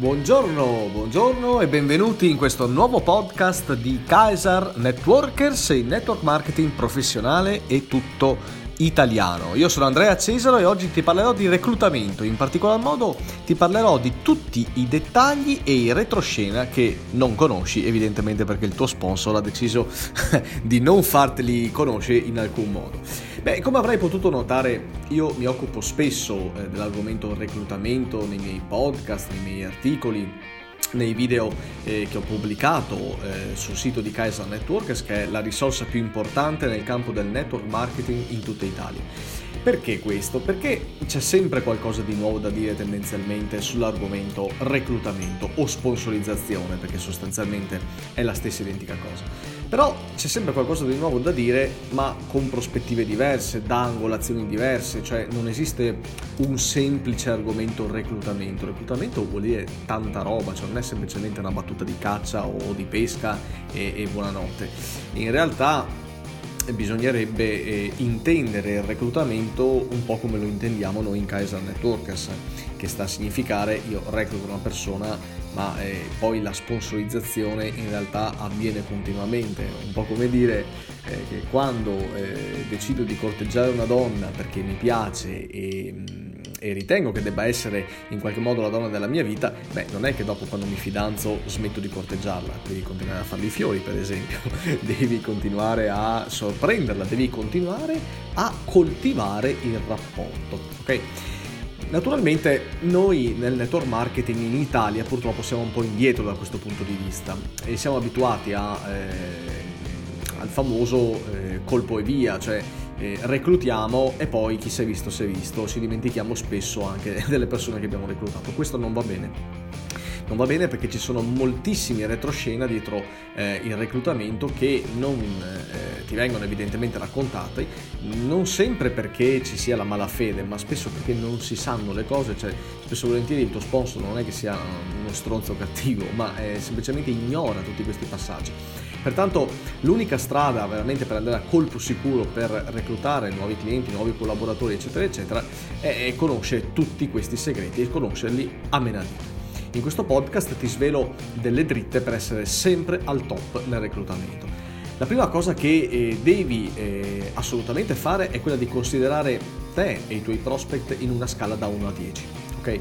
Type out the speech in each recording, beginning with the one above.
Buongiorno, buongiorno e benvenuti in questo nuovo podcast di Kaiser Networkers, il network marketing professionale e tutto italiano. Io sono Andrea Cesaro e oggi ti parlerò di reclutamento, in particolar modo ti parlerò di tutti i dettagli e i retroscena che non conosci, evidentemente perché il tuo sponsor ha deciso di non farteli conoscere in alcun modo. Beh, come avrai potuto notare, io mi occupo spesso eh, dell'argomento reclutamento nei miei podcast, nei miei articoli nei video eh, che ho pubblicato eh, sul sito di Kaiser Networkers, che è la risorsa più importante nel campo del network marketing in tutta Italia. Perché questo? Perché c'è sempre qualcosa di nuovo da dire tendenzialmente sull'argomento reclutamento o sponsorizzazione, perché sostanzialmente è la stessa identica cosa. Però c'è sempre qualcosa di nuovo da dire, ma con prospettive diverse, da angolazioni diverse, cioè non esiste un semplice argomento reclutamento. Reclutamento vuol dire tanta roba, cioè non è semplicemente una battuta di caccia o di pesca e, e buonanotte. In realtà bisognerebbe eh, intendere il reclutamento un po' come lo intendiamo noi in Kaiser Networkers, che sta a significare io recluto una persona ma eh, poi la sponsorizzazione in realtà avviene continuamente, un po' come dire eh, che quando eh, decido di corteggiare una donna perché mi piace e mm, e ritengo che debba essere in qualche modo la donna della mia vita, beh, non è che dopo quando mi fidanzo smetto di corteggiarla, devi continuare a fargli i fiori, per esempio, devi continuare a sorprenderla, devi continuare a coltivare il rapporto, ok? Naturalmente noi nel network marketing in Italia purtroppo siamo un po' indietro da questo punto di vista e siamo abituati a, eh, al famoso eh, colpo e via, cioè eh, reclutiamo e poi chi si è visto si è visto, ci dimentichiamo spesso anche delle persone che abbiamo reclutato. Questo non va bene. Non va bene perché ci sono moltissimi retroscena dietro eh, il reclutamento che non eh, ti vengono evidentemente raccontati, non sempre perché ci sia la malafede, ma spesso perché non si sanno le cose, cioè spesso e volentieri il tuo sponsor non è che sia uno stronzo cattivo, ma eh, semplicemente ignora tutti questi passaggi. Pertanto l'unica strada veramente per andare a colpo sicuro per reclutare nuovi clienti, nuovi collaboratori, eccetera, eccetera, è conoscere tutti questi segreti e conoscerli a menadito. In questo podcast ti svelo delle dritte per essere sempre al top nel reclutamento. La prima cosa che eh, devi eh, assolutamente fare è quella di considerare te e i tuoi prospect in una scala da 1 a 10, ok?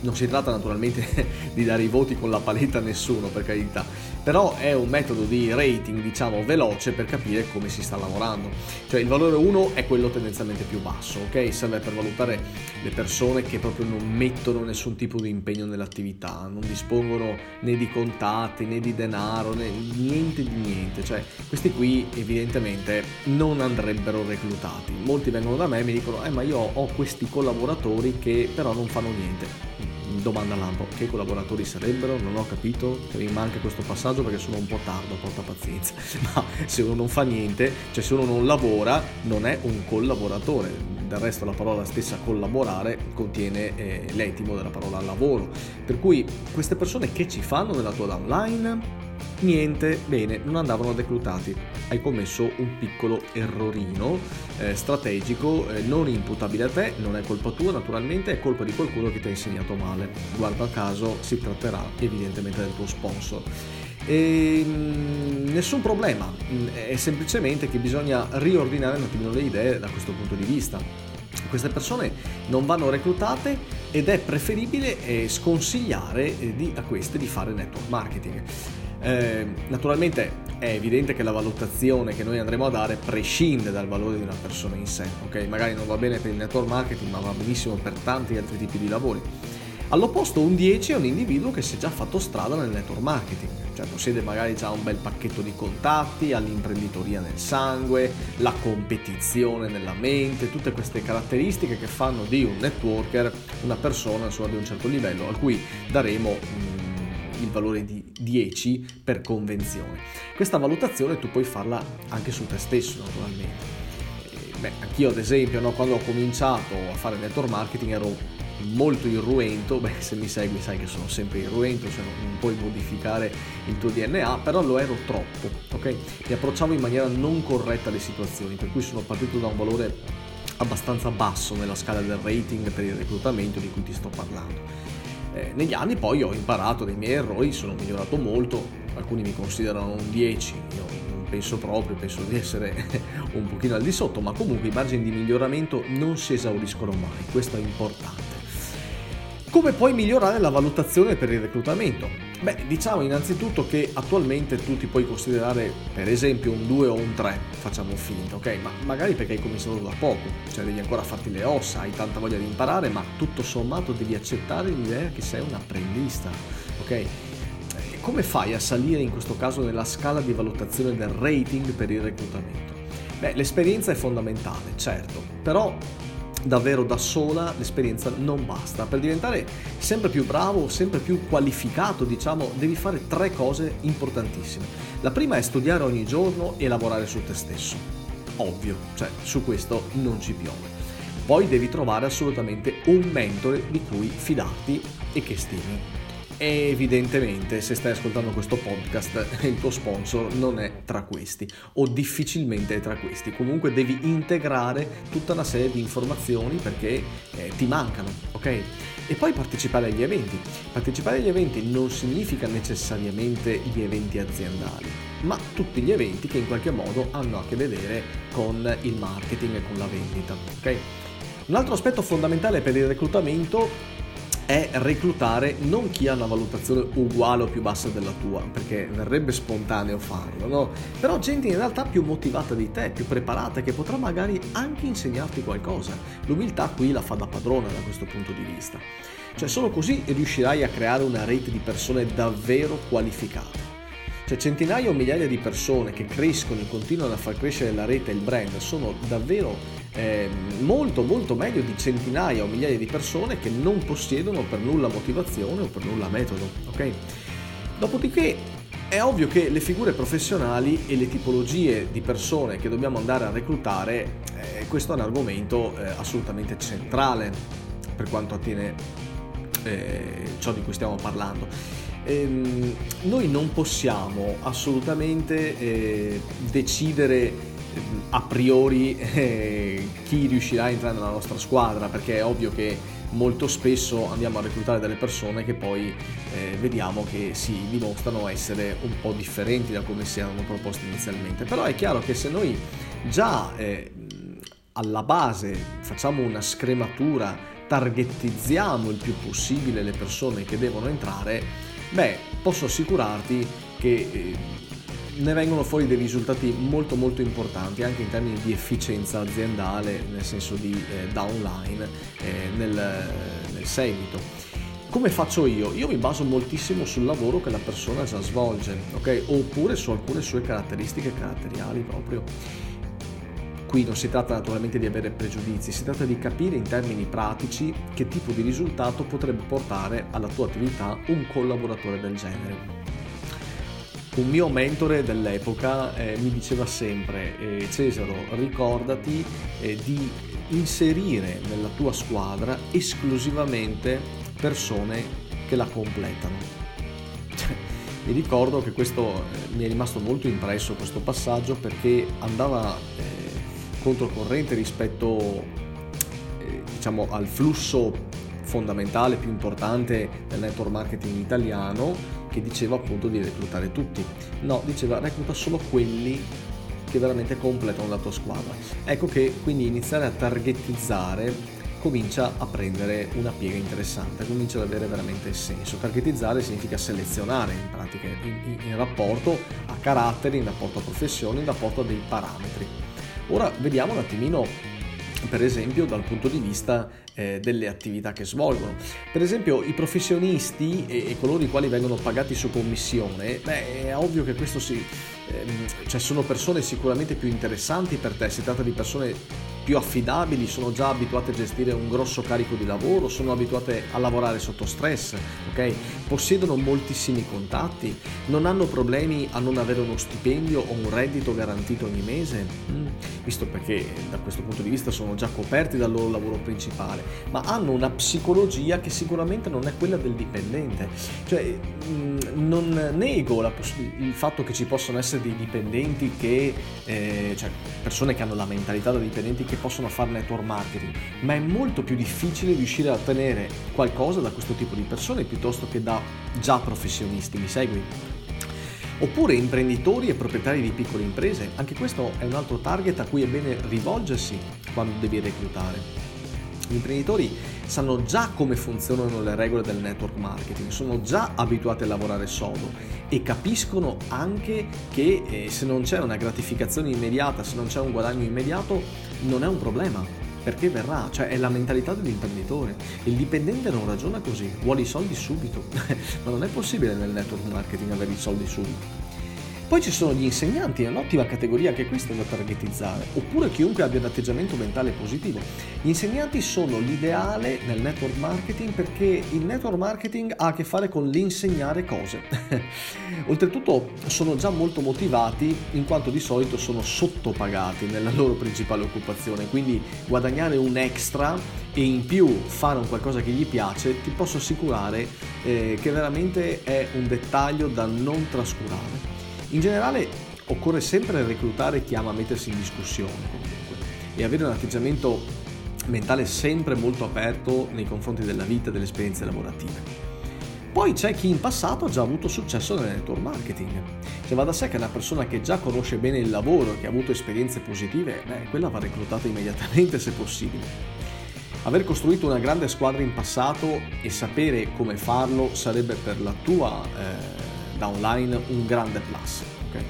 Non si tratta naturalmente di dare i voti con la paletta a nessuno, per carità, però è un metodo di rating, diciamo, veloce per capire come si sta lavorando. Cioè il valore 1 è quello tendenzialmente più basso, ok? Serve per valutare le persone che proprio non mettono nessun tipo di impegno nell'attività, non dispongono né di contatti, né di denaro, né niente di niente. Cioè questi qui evidentemente non andrebbero reclutati. Molti vengono da me e mi dicono, eh ma io ho questi collaboratori che però non fanno niente domanda lampo, che collaboratori sarebbero? Non ho capito, mi manca questo passaggio perché sono un po' tardo, porta pazienza. Ma se uno non fa niente, cioè se uno non lavora, non è un collaboratore. Del resto la parola stessa collaborare contiene eh, l'etimo della parola lavoro. Per cui queste persone che ci fanno nella tua downline? Niente, bene, non andavano declutati. Hai commesso un piccolo errorino eh, strategico, eh, non imputabile a te, non è colpa tua naturalmente, è colpa di qualcuno che ti ha insegnato male. Guarda caso si tratterà evidentemente del tuo sponsor. E, mh, mm, nessun problema, mm, è semplicemente che bisogna riordinare un attimino le idee da questo punto di vista. Queste persone non vanno reclutate ed è preferibile eh, sconsigliare eh, a queste di fare network marketing. Eh, naturalmente è evidente che la valutazione che noi andremo a dare prescinde dal valore di una persona in sé, ok? Magari non va bene per il network marketing, ma va benissimo per tanti altri tipi di lavori. All'opposto un 10 è un individuo che si è già fatto strada nel network marketing, cioè possiede magari già un bel pacchetto di contatti, ha l'imprenditoria nel sangue, la competizione nella mente, tutte queste caratteristiche che fanno di un networker una persona insomma, di un certo livello, a cui daremo mh, il valore di 10 per convenzione. Questa valutazione tu puoi farla anche su te stesso naturalmente. Beh, anch'io ad esempio, no, quando ho cominciato a fare network marketing ero molto irruento, beh se mi segui sai che sono sempre irruento, cioè non puoi modificare il tuo DNA, però lo ero troppo, ok? Mi approcciavo in maniera non corretta alle situazioni, per cui sono partito da un valore abbastanza basso nella scala del rating per il reclutamento di cui ti sto parlando. Eh, negli anni poi ho imparato dai miei errori, sono migliorato molto, alcuni mi considerano un 10, io non penso proprio, penso di essere un pochino al di sotto, ma comunque i margini di miglioramento non si esauriscono mai, questo è importante. Come puoi migliorare la valutazione per il reclutamento? Beh, diciamo innanzitutto che attualmente tu ti puoi considerare per esempio un 2 o un 3, facciamo finta, ok? Ma magari perché hai cominciato da poco, cioè devi ancora farti le ossa, hai tanta voglia di imparare, ma tutto sommato devi accettare l'idea che sei un apprendista, ok? Come fai a salire in questo caso nella scala di valutazione del rating per il reclutamento? Beh, l'esperienza è fondamentale, certo, però davvero da sola l'esperienza non basta. Per diventare sempre più bravo, sempre più qualificato, diciamo, devi fare tre cose importantissime. La prima è studiare ogni giorno e lavorare su te stesso. Ovvio, cioè su questo non ci piove. Poi devi trovare assolutamente un mentore di cui fidarti e che stimi. E evidentemente se stai ascoltando questo podcast il tuo sponsor non è tra questi o difficilmente è tra questi. Comunque devi integrare tutta una serie di informazioni perché eh, ti mancano, ok? E poi partecipare agli eventi. Partecipare agli eventi non significa necessariamente gli eventi aziendali, ma tutti gli eventi che in qualche modo hanno a che vedere con il marketing e con la vendita, ok? Un altro aspetto fondamentale per il reclutamento è reclutare non chi ha una valutazione uguale o più bassa della tua, perché verrebbe spontaneo farlo, no? Però gente in realtà più motivata di te, più preparata, che potrà magari anche insegnarti qualcosa. L'umiltà qui la fa da padrona da questo punto di vista. Cioè solo così riuscirai a creare una rete di persone davvero qualificate. Cioè centinaia o migliaia di persone che crescono e continuano a far crescere la rete e il brand sono davvero eh, molto molto meglio di centinaia o migliaia di persone che non possiedono per nulla motivazione o per nulla metodo, ok? Dopodiché è ovvio che le figure professionali e le tipologie di persone che dobbiamo andare a reclutare, eh, questo è un argomento eh, assolutamente centrale per quanto attiene eh, ciò di cui stiamo parlando. Ehm, noi non possiamo assolutamente eh, decidere a priori eh, chi riuscirà a entrare nella nostra squadra perché è ovvio che molto spesso andiamo a reclutare delle persone che poi eh, vediamo che si dimostrano essere un po' differenti da come si erano proposti inizialmente. Però è chiaro che se noi già eh, alla base facciamo una scrematura targettizziamo il più possibile le persone che devono entrare beh posso assicurarti che eh, ne vengono fuori dei risultati molto molto importanti anche in termini di efficienza aziendale, nel senso di eh, downline eh, nel, nel seguito. Come faccio io? Io mi baso moltissimo sul lavoro che la persona già svolge, ok? Oppure su alcune sue caratteristiche caratteriali proprio. Qui non si tratta naturalmente di avere pregiudizi, si tratta di capire in termini pratici che tipo di risultato potrebbe portare alla tua attività un collaboratore del genere. Un mio mentore dell'epoca eh, mi diceva sempre eh, Cesaro ricordati eh, di inserire nella tua squadra esclusivamente persone che la completano. Cioè, mi ricordo che questo eh, mi è rimasto molto impresso questo passaggio perché andava eh, controcorrente rispetto eh, diciamo al flusso fondamentale più importante del network marketing italiano che diceva appunto di reclutare tutti. No, diceva recluta solo quelli che veramente completano la tua squadra. Ecco che quindi iniziare a targetizzare comincia a prendere una piega interessante, comincia ad avere veramente senso. Targetizzare significa selezionare in pratica in, in, in rapporto a caratteri, in rapporto a professioni, in rapporto a dei parametri. Ora vediamo un attimino per esempio dal punto di vista eh, delle attività che svolgono. Per esempio i professionisti e, e, coloro i quali vengono pagati su commissione, beh, è ovvio che questo si, ehm, cioè sono persone sicuramente più interessanti per te, si tratta di persone più affidabili, sono già abituate a gestire un grosso carico di lavoro, sono abituate a lavorare sotto stress, ok? Possiedono moltissimi contatti, non hanno problemi a non avere uno stipendio o un reddito garantito ogni mese, mm, visto perché da questo punto di vista sono già coperti dal loro lavoro principale, ma hanno una psicologia che sicuramente non è quella del dipendente. Cioè, mm, non nego poss- il fatto che ci possono essere dei dipendenti che, eh, cioè persone che hanno la mentalità da dipendenti che possono fare network marketing, ma è molto più difficile riuscire a ottenere qualcosa da questo tipo di persone piuttosto che da già professionisti. Mi segui? Oppure imprenditori e proprietari di piccole imprese, anche questo è un altro target a cui è bene rivolgersi quando devi reclutare. Gli imprenditori sanno già come funzionano le regole del network marketing, sono già abituati a lavorare sodo e capiscono anche che eh, se non c'è una gratificazione immediata, se non c'è un guadagno immediato, non è un problema perché verrà, cioè è la mentalità dell'imprenditore. Il dipendente non ragiona così, vuole i soldi subito, ma non è possibile nel network marketing avere i soldi subito. Poi ci sono gli insegnanti, è un'ottima categoria anche questa da targetizzare, oppure chiunque abbia un atteggiamento mentale positivo. Gli insegnanti sono l'ideale nel network marketing perché il network marketing ha a che fare con l'insegnare cose. Oltretutto sono già molto motivati in quanto di solito sono sottopagati nella loro principale occupazione, quindi guadagnare un extra e in più fare un qualcosa che gli piace, ti posso assicurare eh, che veramente è un dettaglio da non trascurare. In generale occorre sempre reclutare chi ama mettersi in discussione comunque e avere un atteggiamento mentale sempre molto aperto nei confronti della vita e delle esperienze lavorative. Poi c'è chi in passato ha già avuto successo nel network marketing. Se va da sé che una persona che già conosce bene il lavoro che ha avuto esperienze positive, beh, quella va reclutata immediatamente se possibile. Aver costruito una grande squadra in passato e sapere come farlo sarebbe per la tua eh, da online un grande plus. Okay?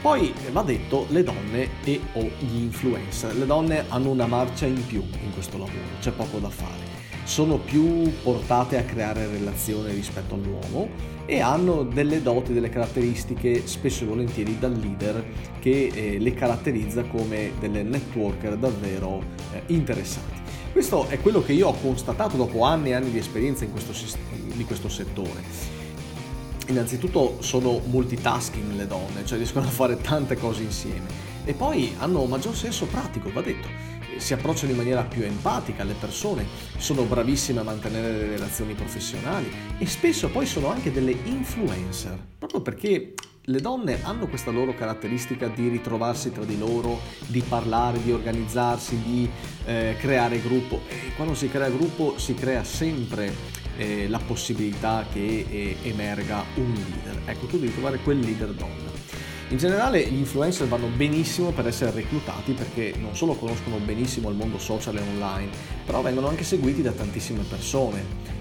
Poi va detto le donne e o gli influencer. Le donne hanno una marcia in più in questo lavoro, c'è poco da fare. Sono più portate a creare relazioni rispetto all'uomo e hanno delle doti, delle caratteristiche spesso e volentieri dal leader che eh, le caratterizza come delle networker davvero eh, interessanti. Questo è quello che io ho constatato dopo anni e anni di esperienza in questo, in questo settore innanzitutto sono multitasking le donne, cioè riescono a fare tante cose insieme. E poi hanno maggior senso pratico, va detto, si approcciano in maniera più empatica alle persone, sono bravissime a mantenere le relazioni professionali e spesso poi sono anche delle influencer, proprio perché le donne hanno questa loro caratteristica di ritrovarsi tra di loro, di parlare, di organizzarsi, di eh, creare gruppo. E quando si crea gruppo si crea sempre eh, la possibilità che eh, emerga un leader. Ecco, tu devi trovare quel leader donna. In generale gli influencer vanno benissimo per essere reclutati perché non solo conoscono benissimo il mondo social e online, però vengono anche seguiti da tantissime persone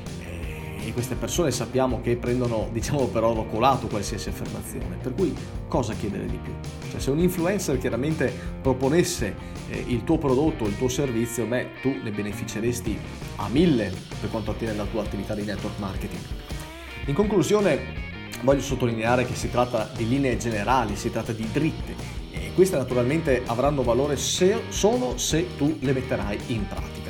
e queste persone sappiamo che prendono diciamo per oro colato qualsiasi affermazione. Per cui cosa chiedere di più? Cioè se un influencer chiaramente proponesse eh, il tuo prodotto il tuo servizio beh tu ne beneficeresti a mille per quanto attiene alla tua attività di network marketing. In conclusione voglio sottolineare che si tratta di linee generali si tratta di dritte. E queste naturalmente avranno valore se, solo se tu le metterai in pratica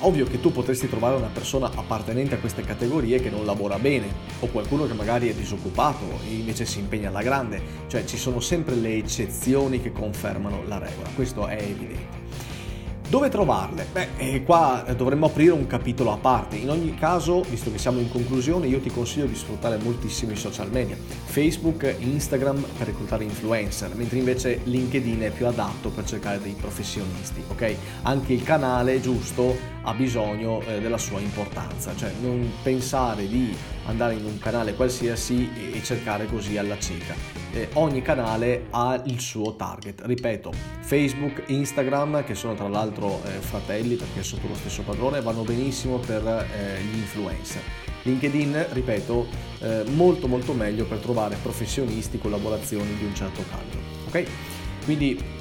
Ovvio che tu potresti trovare una persona appartenente a queste categorie che non lavora bene o qualcuno che magari è disoccupato e invece si impegna alla grande, cioè ci sono sempre le eccezioni che confermano la regola, questo è evidente. Dove trovarle? Beh, eh, qua dovremmo aprire un capitolo a parte. In ogni caso, visto che siamo in conclusione, io ti consiglio di sfruttare moltissimo i social media. Facebook, Instagram per reclutare influencer, mentre invece LinkedIn è più adatto per cercare dei professionisti, ok? Anche il canale giusto ha bisogno eh, della sua importanza, cioè non pensare di andare in un canale qualsiasi e cercare così alla cieca. Eh, ogni canale ha il suo target, ripeto, Facebook, Instagram, che sono tra l'altro eh, fratelli perché sotto lo stesso padrone, vanno benissimo per eh, gli influencer. LinkedIn, ripeto, eh, molto molto meglio per trovare professionisti, collaborazioni di un certo calibro. Ok? Quindi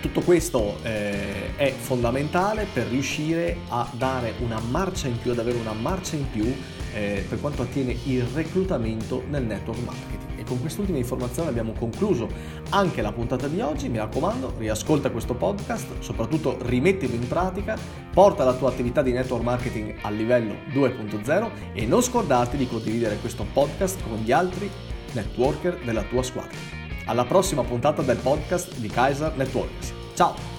tutto questo eh, è fondamentale per riuscire a dare una marcia in più, ad avere una marcia in più eh, per quanto attiene il reclutamento nel network marketing. Con quest'ultima informazione abbiamo concluso anche la puntata di oggi. Mi raccomando, riascolta questo podcast, soprattutto rimettilo in pratica, porta la tua attività di network marketing al livello 2.0 e non scordarti di condividere questo podcast con gli altri networker della tua squadra. Alla prossima puntata del podcast di Kaiser Networks. Ciao!